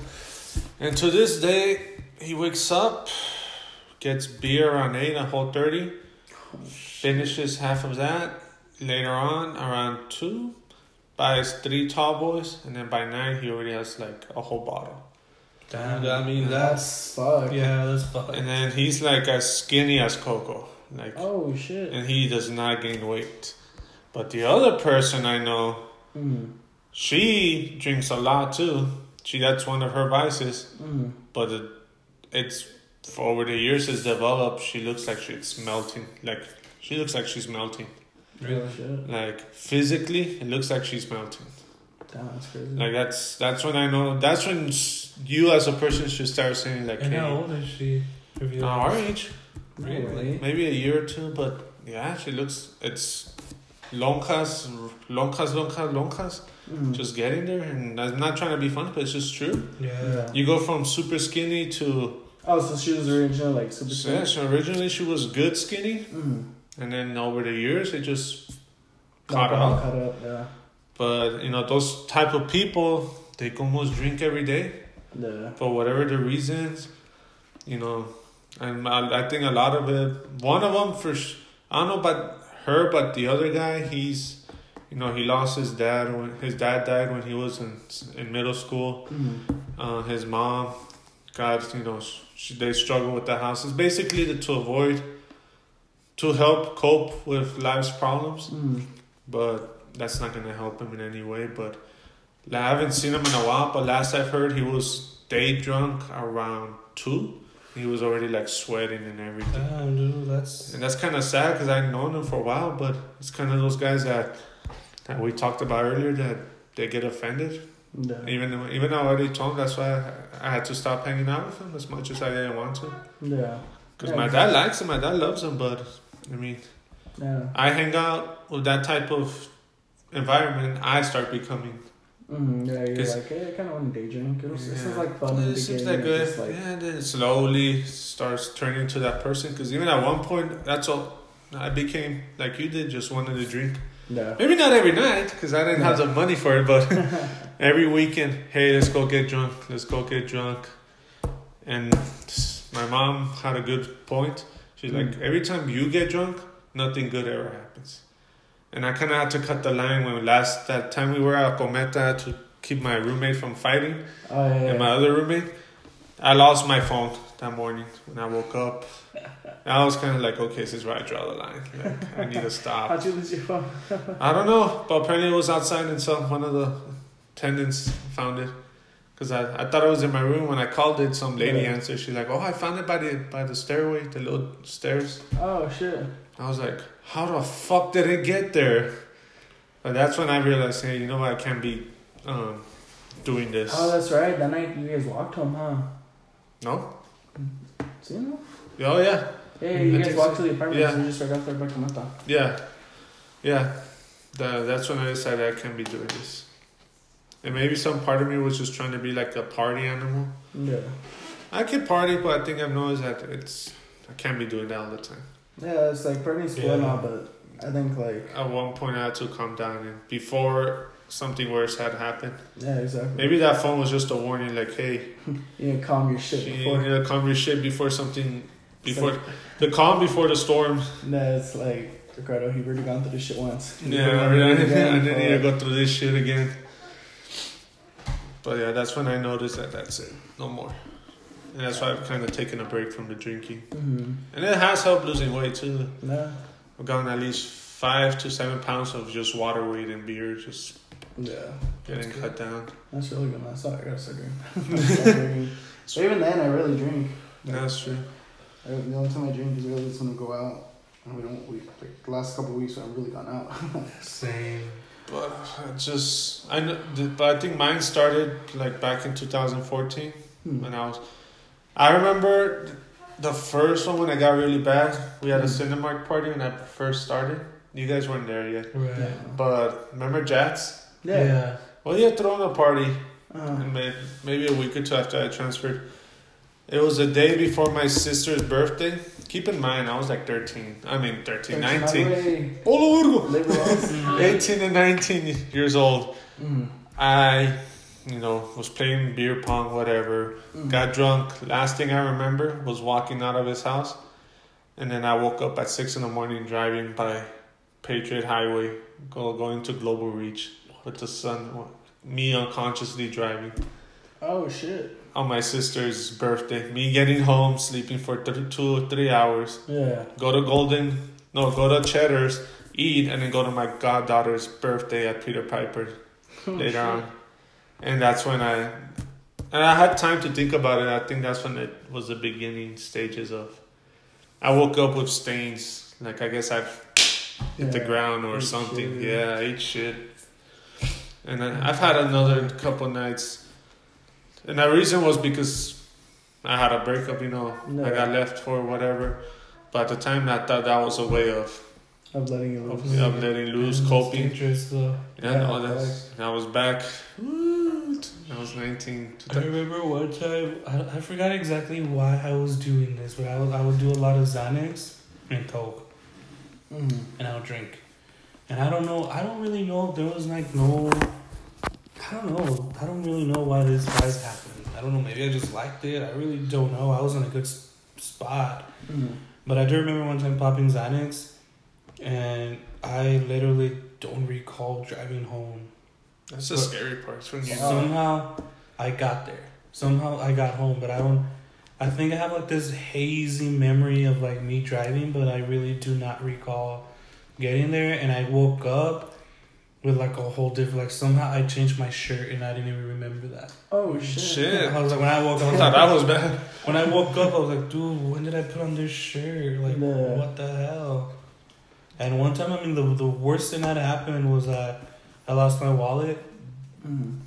Speaker 1: and to this day he wakes up, gets beer around eight, a whole thirty, finishes half of that. Later on, around two, buys three tall boys, and then by nine he already has like a whole bottle.
Speaker 2: Damn.
Speaker 1: I mean that's
Speaker 3: That's fuck.
Speaker 2: Yeah, that's fucked.
Speaker 1: and then he's like as skinny as Coco. Like
Speaker 3: Oh shit.
Speaker 1: and he does not gain weight. But the other person I know,
Speaker 3: Mm.
Speaker 1: she drinks a lot too. She that's one of her vices.
Speaker 3: Mm.
Speaker 1: But it, it's for over the years it's developed. She looks like she's melting. Like she looks like she's melting.
Speaker 2: Really?
Speaker 3: Shit.
Speaker 1: Like physically, it looks like she's melting.
Speaker 3: Damn, that's crazy.
Speaker 1: Like that's that's when I know. That's when you as a person should start saying like,
Speaker 2: And
Speaker 1: hey,
Speaker 2: how old is she? If you
Speaker 1: uh, our age,
Speaker 3: Really?
Speaker 1: maybe a year or two. But yeah, she looks. It's lonjas, lonjas, lonjas, lonjas.
Speaker 3: Mm.
Speaker 1: Just getting there, and I'm not trying to be funny, but it's just true.
Speaker 2: Yeah.
Speaker 3: Yeah.
Speaker 1: You go from super skinny to
Speaker 3: Oh, so she was originally like super
Speaker 1: so, yeah, so originally she was good skinny,
Speaker 3: Mm.
Speaker 1: and then over the years it just
Speaker 3: Caught
Speaker 1: up.
Speaker 3: Caught up. Yeah.
Speaker 1: But you know those type of people, they almost drink every day
Speaker 3: Yeah.
Speaker 1: for whatever the reasons, you know. And I, I think a lot of it. One of them for I don't know about her, but the other guy, he's, you know, he lost his dad when his dad died when he was in in middle school.
Speaker 3: Mm.
Speaker 1: Uh, his mom, got you know, they struggle with the house. It's basically to, to avoid, to help cope with life's problems,
Speaker 3: Mm.
Speaker 1: but that's not gonna help him in any way. But I haven't seen him in a while. But last I've heard, he was day drunk around two. He was already like sweating and everything.
Speaker 2: That's.
Speaker 1: And that's kind of sad because I've known him for a while, but it's kind of those guys that that we talked about earlier that they get offended.
Speaker 3: Yeah.
Speaker 1: Even though, even though I already told him that's why I, had to stop hanging out with him as much as I didn't want to.
Speaker 3: Yeah.
Speaker 1: Because
Speaker 3: Yeah,
Speaker 1: my
Speaker 3: exactly.
Speaker 1: dad likes him, my dad loves him, but I mean,
Speaker 3: Yeah.
Speaker 1: I hang out with that type of environment, I start becoming.
Speaker 3: Mm, yeah, you're like, hey, I kind of want to day drink. It, was, it seems
Speaker 1: Yeah.
Speaker 3: like fun
Speaker 1: It seems like good.
Speaker 3: Like,
Speaker 1: yeah, then it slowly starts turning to that person. Because even at one point, that's all. I became like you did, just wanted to drink.
Speaker 3: yeah.
Speaker 1: Maybe not every night, because I didn't have the money for it, but every weekend, hey, let's go get drunk. Let's go get drunk. And my mom had a good point. She's like,
Speaker 3: Mm.
Speaker 1: every time you get drunk, nothing good ever happens. And I kind of had to cut the line when last that time we were at Cometa to keep my roommate from fighting
Speaker 3: Oh, yeah.
Speaker 1: and my other roommate. I lost my phone that morning when I woke up. I was kind of like, okay, this is where I draw the line. Like, I need to stop.
Speaker 3: How'd you lose your phone?
Speaker 1: I don't know, but apparently it was outside and some one of the attendants found it. Cause I, I thought it was in my room when I called it. Some lady
Speaker 3: Yeah.
Speaker 1: answered. She's like, "Oh, I found it by the by the stairway, the little stairs."
Speaker 3: Oh, shit.
Speaker 1: I was like, "How the fuck did it get there?" But that's when I realized, hey, you know what? I can't be um, doing this.
Speaker 3: Oh, that's right. That night you guys walked home, huh?
Speaker 1: no?
Speaker 3: See, no?
Speaker 1: Oh yeah,
Speaker 3: Yeah, you
Speaker 1: I
Speaker 3: guys walked
Speaker 1: so.
Speaker 3: to the apartment.
Speaker 1: Yeah.
Speaker 3: So just right after Bacamata.
Speaker 1: yeah, yeah. The, that's when I decided I can't be doing this. And maybe some part of me was just trying to be like a party animal.
Speaker 3: Yeah.
Speaker 1: I can party, but I think I've noticed that it's I can't be doing that all the time.
Speaker 3: Yeah, it's like party's cool
Speaker 2: Yeah.
Speaker 3: and all, uh, but I think like
Speaker 1: At one point, I had to calm down, and before something worse had happened,
Speaker 3: yeah, exactly.
Speaker 1: maybe that phone was just a warning, like, hey,
Speaker 3: You need to calm your shit
Speaker 1: you
Speaker 3: before.
Speaker 1: need to calm your shit before something, before
Speaker 3: like-
Speaker 1: the calm before the storm.
Speaker 3: No, it's like Ricardo. He already gone through this shit once. He's
Speaker 1: Yeah, I didn't, I didn't need to go through this shit again. But yeah, that's when I noticed that that's it, no more. And that's why I've kind of taken a break from the drinking.
Speaker 3: Mhm.
Speaker 1: And it has helped losing weight too.
Speaker 3: Yeah.
Speaker 1: I've gotten at least five to seven pounds of just water weight and beer, just
Speaker 3: Yeah.
Speaker 1: getting cut down.
Speaker 3: That's really good. man. So I gotta start drinking. But even then, I really drink.
Speaker 1: That's true.
Speaker 3: I, the only time I drink is really just when we go out. And we don't. We like the last couple of weeks, I've really gone out.
Speaker 2: Same.
Speaker 1: But I just I know, but I think mine started like back in 2014
Speaker 3: Hmm.
Speaker 1: when I was. I remember the first one when I got really bad. We had a
Speaker 3: Mm.
Speaker 1: Cinemark party when I first started. You guys weren't there yet,
Speaker 2: Right.
Speaker 3: Yeah.
Speaker 1: but remember Jats?
Speaker 3: Yeah.
Speaker 1: Well, he had thrown a party
Speaker 3: Uh,
Speaker 1: and may- maybe a week or two after I transferred. It was the day before my sister's birthday. Keep in mind, I was like 13. I mean, 13, 19.
Speaker 3: Way,
Speaker 1: Hola, Virgo.
Speaker 3: liberals.
Speaker 1: 18 and 19 years old.
Speaker 3: Mm.
Speaker 1: I, you know, was playing beer pong, whatever.
Speaker 3: Mm.
Speaker 1: Got drunk. Last thing I remember was walking out of his house. And then I woke up at 6 in the morning driving by Patriot Highway, go, going to Global Reach with the sun, me unconsciously driving.
Speaker 3: Oh shit.
Speaker 1: On my sister's birthday. Me getting home, sleeping for th- two or three hours.
Speaker 3: Yeah.
Speaker 1: Go to Golden, no, go to Cheddar's, eat, and then go to my goddaughter's birthday at Peter Piper oh, later on. And that's when I, and I had time to think about it. I think that's when it was the beginning stages of. I woke up with stains. Like I guess I've hit the ground or
Speaker 3: Ate
Speaker 1: something.
Speaker 3: shit.
Speaker 1: Yeah, I ate shit. And then I've had another couple nights, and the reason was because I had a breakup. You know, no.
Speaker 3: I
Speaker 1: got left for whatever. But at the time, I thought that was a way of
Speaker 3: Of letting you
Speaker 1: of,
Speaker 3: loose.
Speaker 1: of letting loose,
Speaker 2: It's
Speaker 1: coping.
Speaker 2: dangerous though.
Speaker 1: Yeah,
Speaker 3: Yeah,
Speaker 1: no, that's, I was back. Woo, I was nineteen.
Speaker 2: I remember one time I, I forgot exactly why I was doing this, but I would, I would do a lot of Xanax and Coke,
Speaker 3: Mm.
Speaker 2: and I would drink. And I don't know, I don't really know. if There was like no, I don't know. I don't really know why this vice happened. I don't know. Maybe I just liked it. I really don't know. I was in a good s- spot.
Speaker 3: Mm.
Speaker 2: But I do remember one time popping Xanax, and I literally don't recall driving home.
Speaker 1: That's the
Speaker 2: But-
Speaker 1: scary part. When you,
Speaker 3: Wow.
Speaker 2: Somehow I got there. Somehow I got home, but I don't. I think I have like this hazy memory of like me driving, but I really do not recall getting there. And I woke up with like a whole different. Like somehow I changed my shirt, and I didn't even remember that.
Speaker 3: Oh shit.
Speaker 1: Shit.
Speaker 2: I was like when I woke
Speaker 1: I
Speaker 2: up.
Speaker 1: thought that was bad.
Speaker 2: When I woke up, I was like, dude, when did I put on this shirt? Like,
Speaker 3: Yeah.
Speaker 2: what the hell? And one time, I mean, the the worst thing that happened was that I lost my wallet,
Speaker 3: Mm.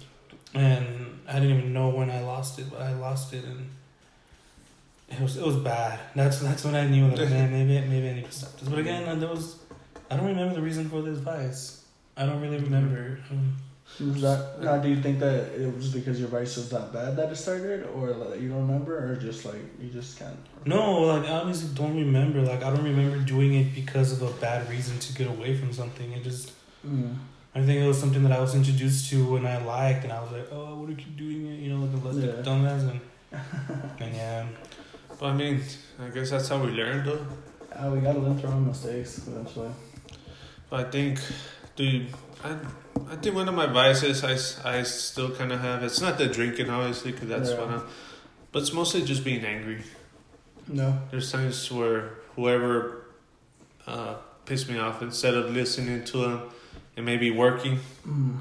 Speaker 2: and I didn't even know when I lost it, but I lost it, and it was it was bad. That's that's when I knew that man, maybe maybe I need to stop this. But again, there was I don't remember the reason for this vice. I don't really remember. Um,
Speaker 3: Was that, now, do you think that it was because your vice was that bad that it started, or like you don't remember, or just like you just can't?
Speaker 2: no, like I honestly don't remember. Like I don't remember doing it because of a bad reason to get away from something. It just
Speaker 3: Mm.
Speaker 2: I think it was something that I was introduced to and I liked, and I was like, oh, I want to keep doing it, you know, like a less
Speaker 3: Yeah.
Speaker 2: dumbass, and and yeah.
Speaker 1: But I mean, I guess that's how we learn, though.
Speaker 3: Uh, we gotta learn from our mistakes eventually.
Speaker 1: But I think, dude, I, I think one of my vices I still kind of have. It's not the drinking, obviously, because that's
Speaker 3: Yeah.
Speaker 1: one of. But it's mostly just being angry.
Speaker 3: No.
Speaker 1: There's times where whoever uh, pissed me off, instead of listening to them and maybe working
Speaker 3: Mm.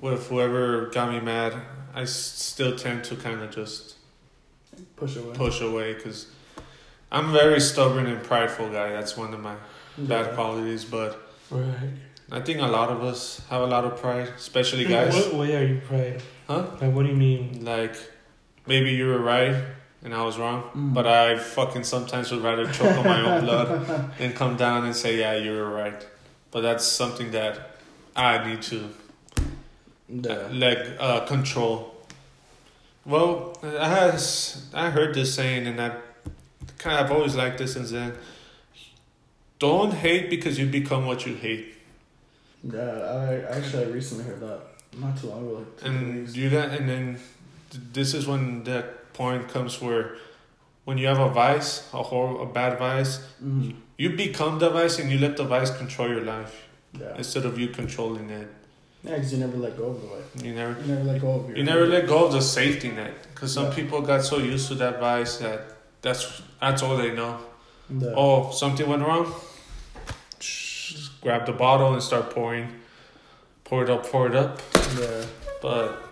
Speaker 1: with whoever got me mad, I s- still tend to kind of just
Speaker 3: Push away.
Speaker 1: push away because I'm a very stubborn and prideful guy. That's one of my bad qualities. But
Speaker 2: Right.
Speaker 1: I think a lot of us have a lot of pride, especially
Speaker 2: In
Speaker 1: guys.
Speaker 2: what way are you pride?
Speaker 1: Huh?
Speaker 2: Like, what do you mean?
Speaker 1: Like maybe you were right and I was wrong,
Speaker 3: Mm.
Speaker 1: but I fucking sometimes would rather choke on my own blood than come down and say, "Yeah, you were right." But that's something that I need to
Speaker 3: Yeah.
Speaker 1: like uh, control. Well, I has I heard this saying, and I kind of I've always liked this since then. Don't hate because you become what you hate,
Speaker 3: Yeah, I actually I recently heard that not too long ago. Like two
Speaker 1: and you got and then this is when that point comes where when you have a vice, a hor- a bad vice,
Speaker 3: Mm.
Speaker 1: you become the vice and you let the vice control your life
Speaker 3: Yeah.
Speaker 1: instead of you controlling it.
Speaker 3: Yeah, because you never let go of the way.
Speaker 1: You never
Speaker 3: You never let go of your.
Speaker 1: You never let go of the safety net because some
Speaker 3: Yeah.
Speaker 1: people got so used to that vice that that's that's all they know.
Speaker 3: Yeah.
Speaker 1: Oh, something went wrong. Just grab the bottle and start pouring, pour it up, pour it up.
Speaker 3: Yeah.
Speaker 1: But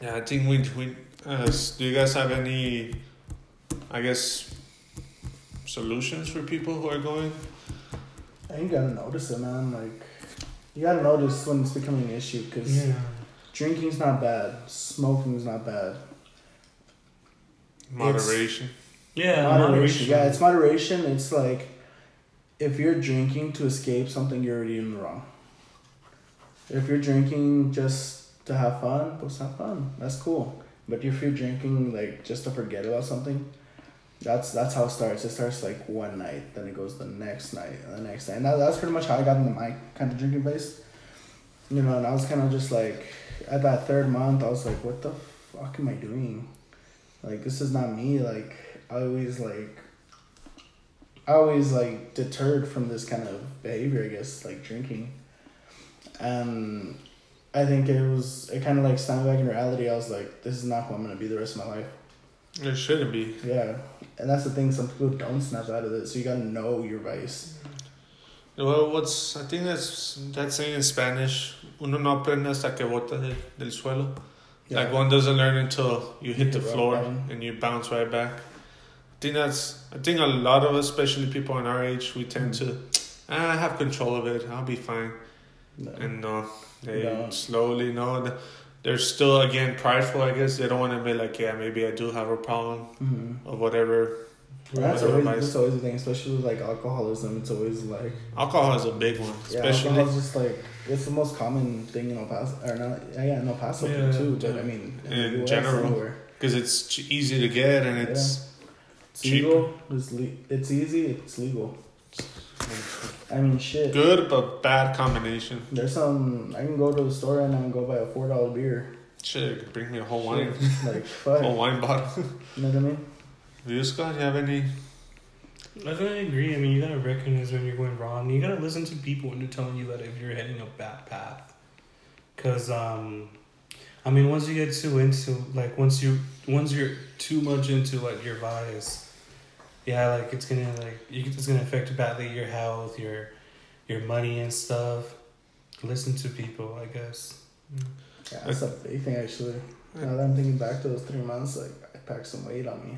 Speaker 1: yeah, I think we we. Uh, do you guys have any? I guess solutions for people who are going.
Speaker 3: And you gotta notice it, man. Like, you gotta notice when it's becoming an issue because
Speaker 2: Yeah.
Speaker 3: drinking's not bad, smoking's not bad.
Speaker 1: Moderation.
Speaker 2: Yeah.
Speaker 3: moderation. Yeah, it's moderation. It's like if you're drinking to escape something, you're already in the wrong. If you're drinking just to have fun, let's have fun. That's cool. But if you're drinking like just to forget about something, that's that's how it starts. It starts like one night, then it goes the next night, the next night. And that, that's pretty much how I got into my kind of drinking phase. You know, and I was kind of just like at that third month, I was like, what the fuck am I doing? Like this is not me. Like I always like I always like deterred from this kind of behavior, I guess, like drinking. And I think it was it kind of like snapped back in reality. I was like, this is not who I'm gonna be the rest of my life.
Speaker 1: It shouldn't be.
Speaker 3: Yeah, and that's the thing. Some people don't snap out of it, so you gotta know your vice.
Speaker 1: Well, what's I think that's that saying in Spanish. Uno no aprende hasta que bota del, del suelo.
Speaker 3: Yeah.
Speaker 1: Like one doesn't learn until you hit
Speaker 3: You
Speaker 1: the floor and you bounce right back. I think that's. I think a lot of us, especially people in our age, we tend to. "Ah, I have control of it. I'll be fine.
Speaker 3: No.
Speaker 1: And no, they
Speaker 3: No.
Speaker 1: slowly know. that They're still again prideful. I guess they don't want to admit like, yeah, maybe I do have a problem
Speaker 3: Mhm.
Speaker 1: or whatever.
Speaker 3: Well, that's always that's always the thing, especially with like alcoholism. It's always like
Speaker 1: Alcohol is a big one,
Speaker 3: yeah,
Speaker 1: especially.
Speaker 3: alcohol's just like it's the most common thing in El Paso or not yeah, yeah in El Paso
Speaker 2: Yeah,
Speaker 3: too. But. I mean in,
Speaker 1: In general. because it's easy to get and it's
Speaker 3: It's
Speaker 1: Cheap.
Speaker 3: legal. It's le- it's easy. It's legal. I mean shit.
Speaker 1: good but bad combination.
Speaker 3: There's some. I can go to the store and I can go buy a four dollar beer.
Speaker 1: Shit, it could bring me a whole wine,
Speaker 3: like fuck.
Speaker 1: whole wine bottle.
Speaker 3: You know what I mean?
Speaker 1: you Scott, you have any?
Speaker 2: I think I agree. I mean, you gotta recognize when you're going wrong. You gotta listen to people when they're telling you that if you're heading a bad path. Cause um, I mean, once you get too into like once you once you're too much into like your vice, yeah, like it's gonna like you, it's gonna affect badly your health, your your money and stuff. Listen to people, I guess.
Speaker 3: Yeah, that's a big thing actually. Now that I'm thinking back to those three months, like I packed some weight on me.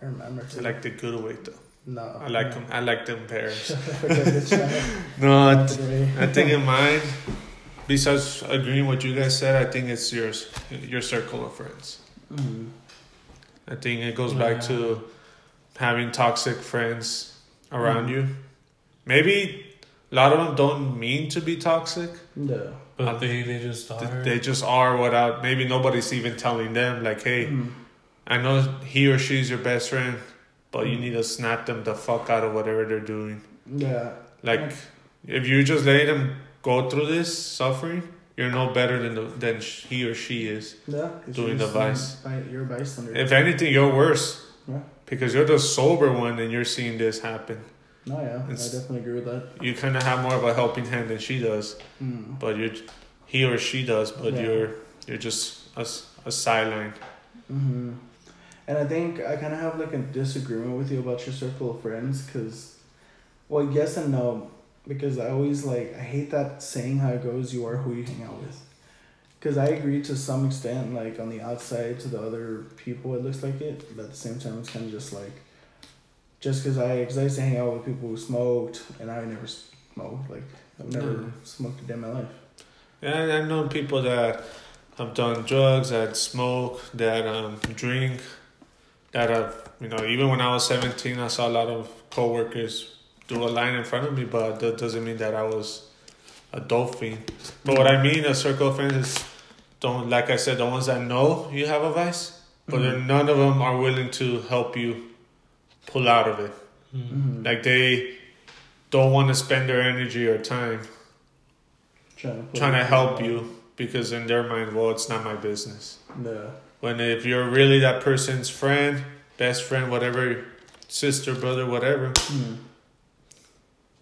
Speaker 3: I remember
Speaker 1: I
Speaker 3: too.
Speaker 1: like the good weight though.
Speaker 3: no,
Speaker 1: I like them. I like them pairs.
Speaker 3: Forget this shit.
Speaker 1: no, I,
Speaker 3: Not
Speaker 1: th- I think in mine, besides agreeing what you guys said, I think it's yours, your circle of friends.
Speaker 3: Mhm.
Speaker 1: I think it goes back to having toxic friends around
Speaker 3: Mhm.
Speaker 1: you. Maybe a lot of them don't mean to be toxic.
Speaker 3: Yeah.
Speaker 2: But they they just are.
Speaker 1: They just are without maybe nobody's even telling them like, hey,
Speaker 3: Mhm.
Speaker 1: I know he or she's your best friend, but you need to snap them the fuck out of whatever they're doing.
Speaker 3: Yeah.
Speaker 1: Like, if you just let them go through this suffering, you're no better than the, than he or she is.
Speaker 3: Yeah.
Speaker 1: Doing the vice.
Speaker 3: some bi- You're a bystander.
Speaker 1: If anything, you're worse
Speaker 3: Yeah.
Speaker 1: Because you're the sober one and you're seeing this happen.
Speaker 3: No, yeah, I definitely agree with that.
Speaker 1: You kind of have more of a helping hand than she does,
Speaker 3: Mm.
Speaker 1: but you're he or she does, but
Speaker 3: Yeah.
Speaker 1: you're you're just a sideline.
Speaker 3: hmm And I think I kind of have like a disagreement with you about your circle of friends because, well, yes and no. Because I always like, I hate that saying how it goes, you are who you hang out with. Because I agree to some extent, like on the outside to the other people, it looks like it. But at the same time, it's kind of just like, just because I, cause I used to hang out with people who smoked and I never smoked. Like, I've never
Speaker 1: No.
Speaker 3: smoked a day in my life.
Speaker 1: Yeah, I've known people that have done drugs, that smoke, that um, drink, that have, you know, even when I was 17, I saw a lot of coworkers do a line in front of me, but that doesn't mean that I was a dope fiend. But what I mean, a circle of friends is, don't, like I said, the ones that know you have a vice, but
Speaker 3: Mhm.
Speaker 1: none of them are willing to help you pull out of it.
Speaker 2: Mm.
Speaker 3: Mhm.
Speaker 1: Like they don't want to spend their energy or time
Speaker 3: trying to,
Speaker 1: trying to help you because in their mind, well, it's not my business.
Speaker 3: Yeah.
Speaker 1: When if you're really that person's friend, best friend, whatever, sister, brother, whatever,
Speaker 3: Mm.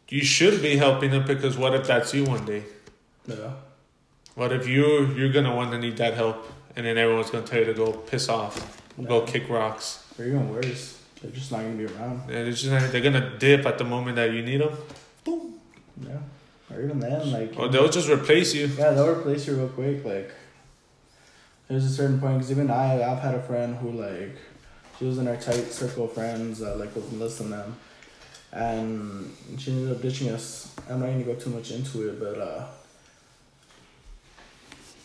Speaker 1: you should be helping them because what if that's you one day?
Speaker 3: Yeah.
Speaker 1: What if you you're gonna want to need that help, and then everyone's gonna tell you to go piss off, go kick rocks,
Speaker 3: Or even worse, they're just not gonna be around.
Speaker 1: They're just not, they're gonna dip at the moment that you need them, Boom.
Speaker 3: Yeah. Or even then, like.
Speaker 1: or they'll just replace you.
Speaker 3: Yeah, they'll replace you real quick. Like, there's a certain point because even I, I've had a friend who like, she was in our tight circle of friends. Uh, like was less than them, and she ended up ditching us. I'm not gonna go too much into it, but uh,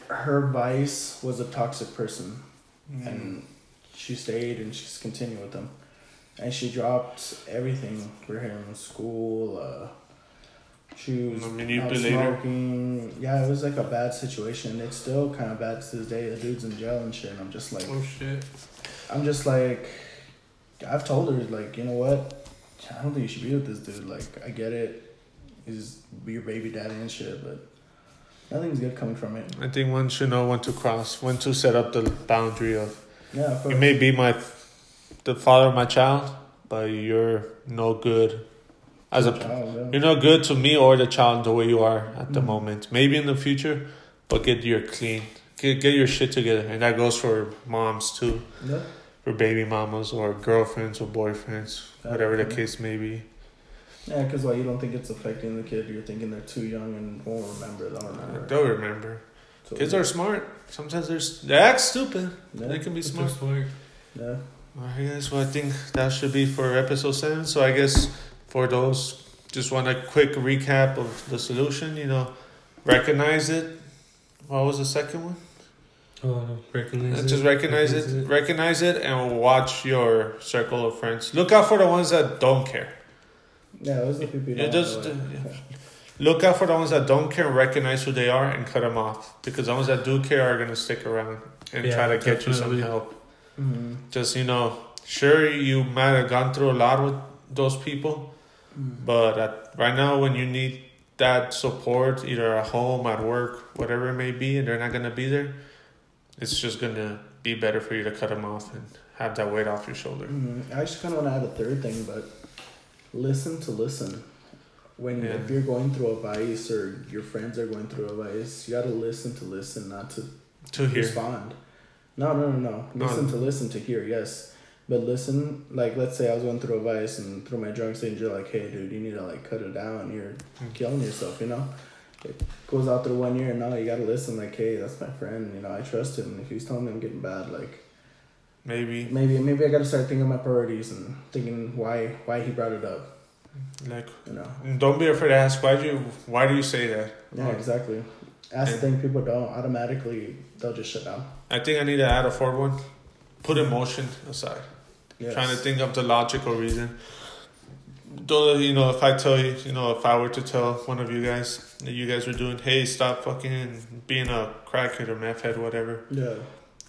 Speaker 3: her vice was a toxic person, and she stayed and she's continued with them, and she dropped everything for him: school, uh, shoes,
Speaker 1: A
Speaker 3: smoking. Yeah, it was like a bad situation. It's still kind of bad to this day. The dude's in jail and shit. And I'm just like,
Speaker 2: Oh shit.
Speaker 3: I'm just like, I've told her like, you know what? I don't think you should be with this dude. Like, I get it. He's your baby daddy and shit, but nothing's good coming from it.
Speaker 1: I think one should know when to cross, when to set up the boundary of
Speaker 3: Yeah, of course.
Speaker 1: you may be my the father of my child, but you're no good as a
Speaker 3: Child, yeah.
Speaker 1: you're not good to me or the child the way you are at the
Speaker 3: Mhm.
Speaker 1: moment. Maybe in the future, but get your clean, get get your shit together, and that goes for moms too,
Speaker 3: Yeah.
Speaker 1: for baby mamas or girlfriends or boyfriends, whatever the case may be.
Speaker 3: Yeah, because why you don't think it's affecting the kid? You're thinking they're too young and won't remember. They'll remember.
Speaker 1: They'll remember.
Speaker 3: So,
Speaker 1: Kids are smart. Sometimes they're they act stupid.
Speaker 3: Yeah.
Speaker 1: They can be smart.
Speaker 2: smart.
Speaker 3: Yeah.
Speaker 1: Alright, guys. Well, I think that should be for episode seven. So I guess for those, just want a quick recap of the solution. You know, recognize it. What was the second one?
Speaker 2: Oh, recognize
Speaker 1: Uh,
Speaker 2: it.
Speaker 1: Just recognize it, recognize it, and watch your circle of friends. Look out for the ones that don't care.
Speaker 3: Yeah, those are the people you
Speaker 1: Yeah, just, uh, Look out for the ones that don't care, recognize who they are, and cut them off. Because the ones that do care are gonna stick around and
Speaker 2: Yeah,
Speaker 1: try to get you some
Speaker 2: definitely.
Speaker 1: help.
Speaker 3: Mhm.
Speaker 1: Just you know, sure you might have gone through a lot with those people,
Speaker 3: Mhm.
Speaker 1: but at, right now when you need that support, either at home, at work, whatever it may be, and they're not gonna be there, it's just gonna be better for you to cut them off and have that weight off your shoulder.
Speaker 3: Mhm. I just kind of want to add a third thing, but listen to listen. When
Speaker 1: Yeah.
Speaker 3: if you're going through a vice or your friends are going through a vice, you gotta listen to listen, not to
Speaker 1: To hear.
Speaker 3: respond. No, no, no, no.
Speaker 1: No.
Speaker 3: Listen to listen to hear, yes. But listen, like let's say I was going through a vice and through my drug stage, you're like, hey, dude, you need to like cut it down. You're
Speaker 1: Mm.
Speaker 3: killing yourself, you know. It goes out through one year, and now you gotta listen. Like, hey, that's my friend. You know, I trust him. If he's telling me I'm getting bad, like
Speaker 1: Maybe
Speaker 3: maybe maybe I gotta start thinking my priorities and thinking why why he brought it up.
Speaker 1: like
Speaker 3: You know.
Speaker 1: don't be afraid to ask why do you why do you say that?
Speaker 3: Yeah, exactly. That's the thing. People don't automatically. They'll just shut down.
Speaker 1: I think I need to add a fourth one. Put emotion aside.
Speaker 3: Yes.
Speaker 1: Trying to think of the logical reason. Though you know, if I tell you, you know, if I were to tell one of you guys that you guys were doing, hey, stop fucking being a crackhead or meth head, whatever.
Speaker 3: Yeah.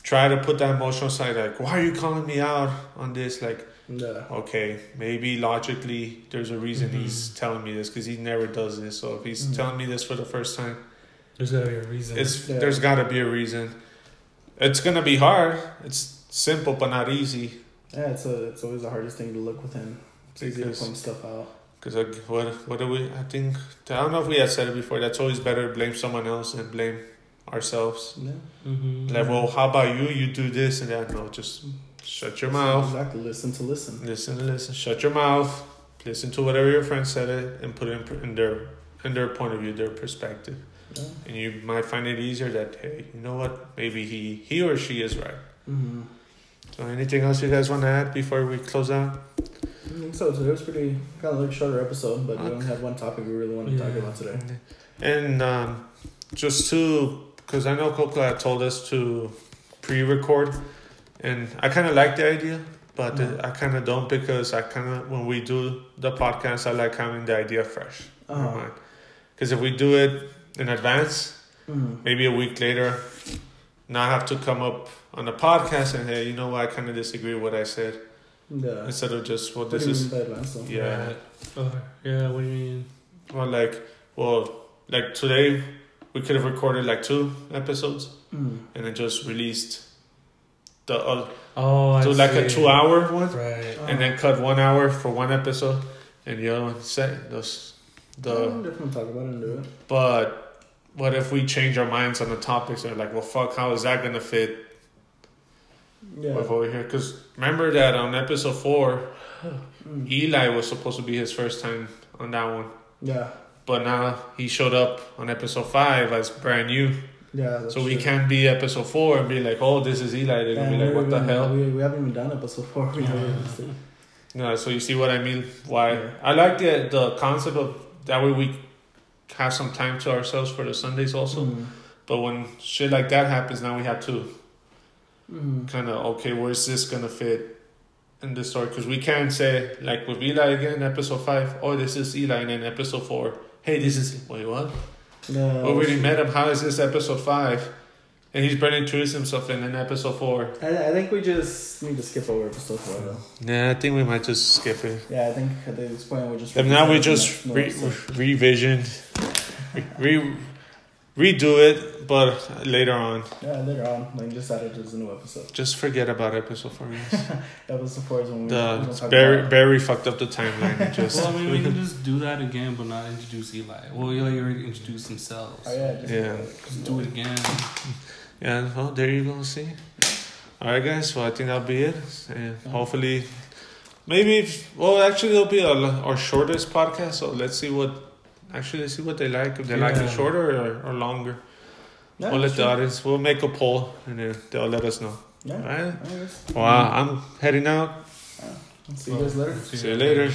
Speaker 1: Try to put that emotional side, like, why are you calling me out on this? Like,
Speaker 3: Yeah.
Speaker 1: okay, maybe logically there's a reason
Speaker 2: Mhm.
Speaker 1: he's telling me this because he never does this. So if he's
Speaker 3: Mhm.
Speaker 1: telling me this for the first time,
Speaker 2: There's gotta be a reason.
Speaker 1: it's
Speaker 3: Yeah.
Speaker 1: there's got to be a reason. It's gonna be hard. It's simple but not easy.
Speaker 3: Yeah, it's a it's always the hardest thing to look within. It's easy to
Speaker 1: Because-
Speaker 3: point stuff out.
Speaker 1: Because like, what what do we? I think I don't know if we had said it before. That's always better to blame someone else than blame ourselves.
Speaker 3: Yeah.
Speaker 2: mm-hmm.
Speaker 1: Like, well, how about you? You do this and that. No, just shut your mouth.
Speaker 3: Exactly. Listen to listen.
Speaker 1: Listen to listen. Shut your mouth. Listen to whatever your friend said it and put it in, in their in their point of view, their perspective.
Speaker 3: Yeah.
Speaker 1: And you might find it easier that hey, you know what? Maybe he he or she is right.
Speaker 3: Mm-hmm.
Speaker 1: So anything else you guys want to add before we close out?
Speaker 3: I think so. So it was pretty kind of like a shorter episode, but we
Speaker 1: Okay.
Speaker 3: only had one topic we really wanted to talk about today.
Speaker 1: And um, just to, because I know Coco had told us to pre-record, and I kind of like the idea, but
Speaker 3: Mhm.
Speaker 1: I kind of don't because I kind of when we do the podcast, I like having the idea fresh in my
Speaker 3: Uh-huh.
Speaker 1: Because if we do it in advance,
Speaker 3: Mm-hmm.
Speaker 1: maybe a week later, now I have to come up on the podcast and hey, you know what? I kind of disagree with what I said
Speaker 3: Yeah.
Speaker 1: instead of just well,
Speaker 3: What
Speaker 1: this is
Speaker 3: mean by advanced though?
Speaker 1: yeah.
Speaker 2: Right. Oh, yeah, what do you mean?
Speaker 1: Well, like, well, like today, we could have recorded like two episodes
Speaker 3: Mm.
Speaker 1: and then just released the uh,
Speaker 2: Oh, I
Speaker 1: so like a two-hour one,
Speaker 2: Right.
Speaker 3: Oh.
Speaker 1: and then cut one hour for one episode, and the other one set those the.
Speaker 3: I'm definitely talk about it and do it.
Speaker 1: But what if we change our minds on the topics and like, well, fuck, how is that gonna fit
Speaker 3: Yeah.
Speaker 1: with over here? Because remember that on episode four,
Speaker 3: Mm.
Speaker 1: Eli was supposed to be his first time on that one.
Speaker 3: Yeah.
Speaker 1: But now he showed up on episode five as brand new.
Speaker 3: Yeah.
Speaker 1: So we
Speaker 3: true.
Speaker 1: can't be episode four and be like, oh, this is Eli. They're gonna
Speaker 3: And
Speaker 1: be like,
Speaker 3: we
Speaker 1: what the
Speaker 3: haven't-
Speaker 1: hell?
Speaker 3: We, we haven't even done episode four. We.
Speaker 1: No, so you see what I mean? Why
Speaker 3: Yeah.
Speaker 1: I like the the concept of that way we have some time to ourselves for the Sundays also.
Speaker 3: Mm.
Speaker 1: But when shit like that happens, now we have to
Speaker 3: Mm.
Speaker 1: kind of okay, where's this gonna fit in this story? Because we can't say like with Eli again, episode five, oh, this is Eli, and then episode four, hey, this is wait what?
Speaker 3: Yeah.
Speaker 1: Oh, we already met him. How is this episode five? And he's barely introduced himself in, in episode four.
Speaker 3: I, I think we just need to skip over episode four though.
Speaker 1: Yeah, I think we might just skip it.
Speaker 3: Yeah, I think at this point we just.
Speaker 1: And now we just re- revision, re- redo it, but later on.
Speaker 3: Yeah, later on, like just add it as a new episode.
Speaker 1: Just forget about episode four. Yes.
Speaker 3: episode four is when we.
Speaker 1: the
Speaker 3: we're gonna
Speaker 1: it's
Speaker 3: talk
Speaker 1: Barry Barry fucked up the timeline. Just
Speaker 2: Well, I mean, we can just do that again, but not introduce Eli. Well, Eli already introduced themselves.
Speaker 3: Oh yeah, just,
Speaker 1: Yeah.
Speaker 2: Just do it again.
Speaker 1: yeah. Well, there you go. See. All right, guys. So I think that'll be it, and hopefully, maybe. If, well, actually, it'll be our, our shortest podcast. So let's see what. Actually, see what they like. If they like it shorter or, or longer.
Speaker 3: Yeah,
Speaker 1: we'll let
Speaker 3: sure.
Speaker 1: the audience. We'll make a poll, and then they'll let us know.
Speaker 3: Yeah.
Speaker 1: All right.
Speaker 3: I.
Speaker 1: Well, I'm heading out.
Speaker 3: See you guys later.
Speaker 1: See you later.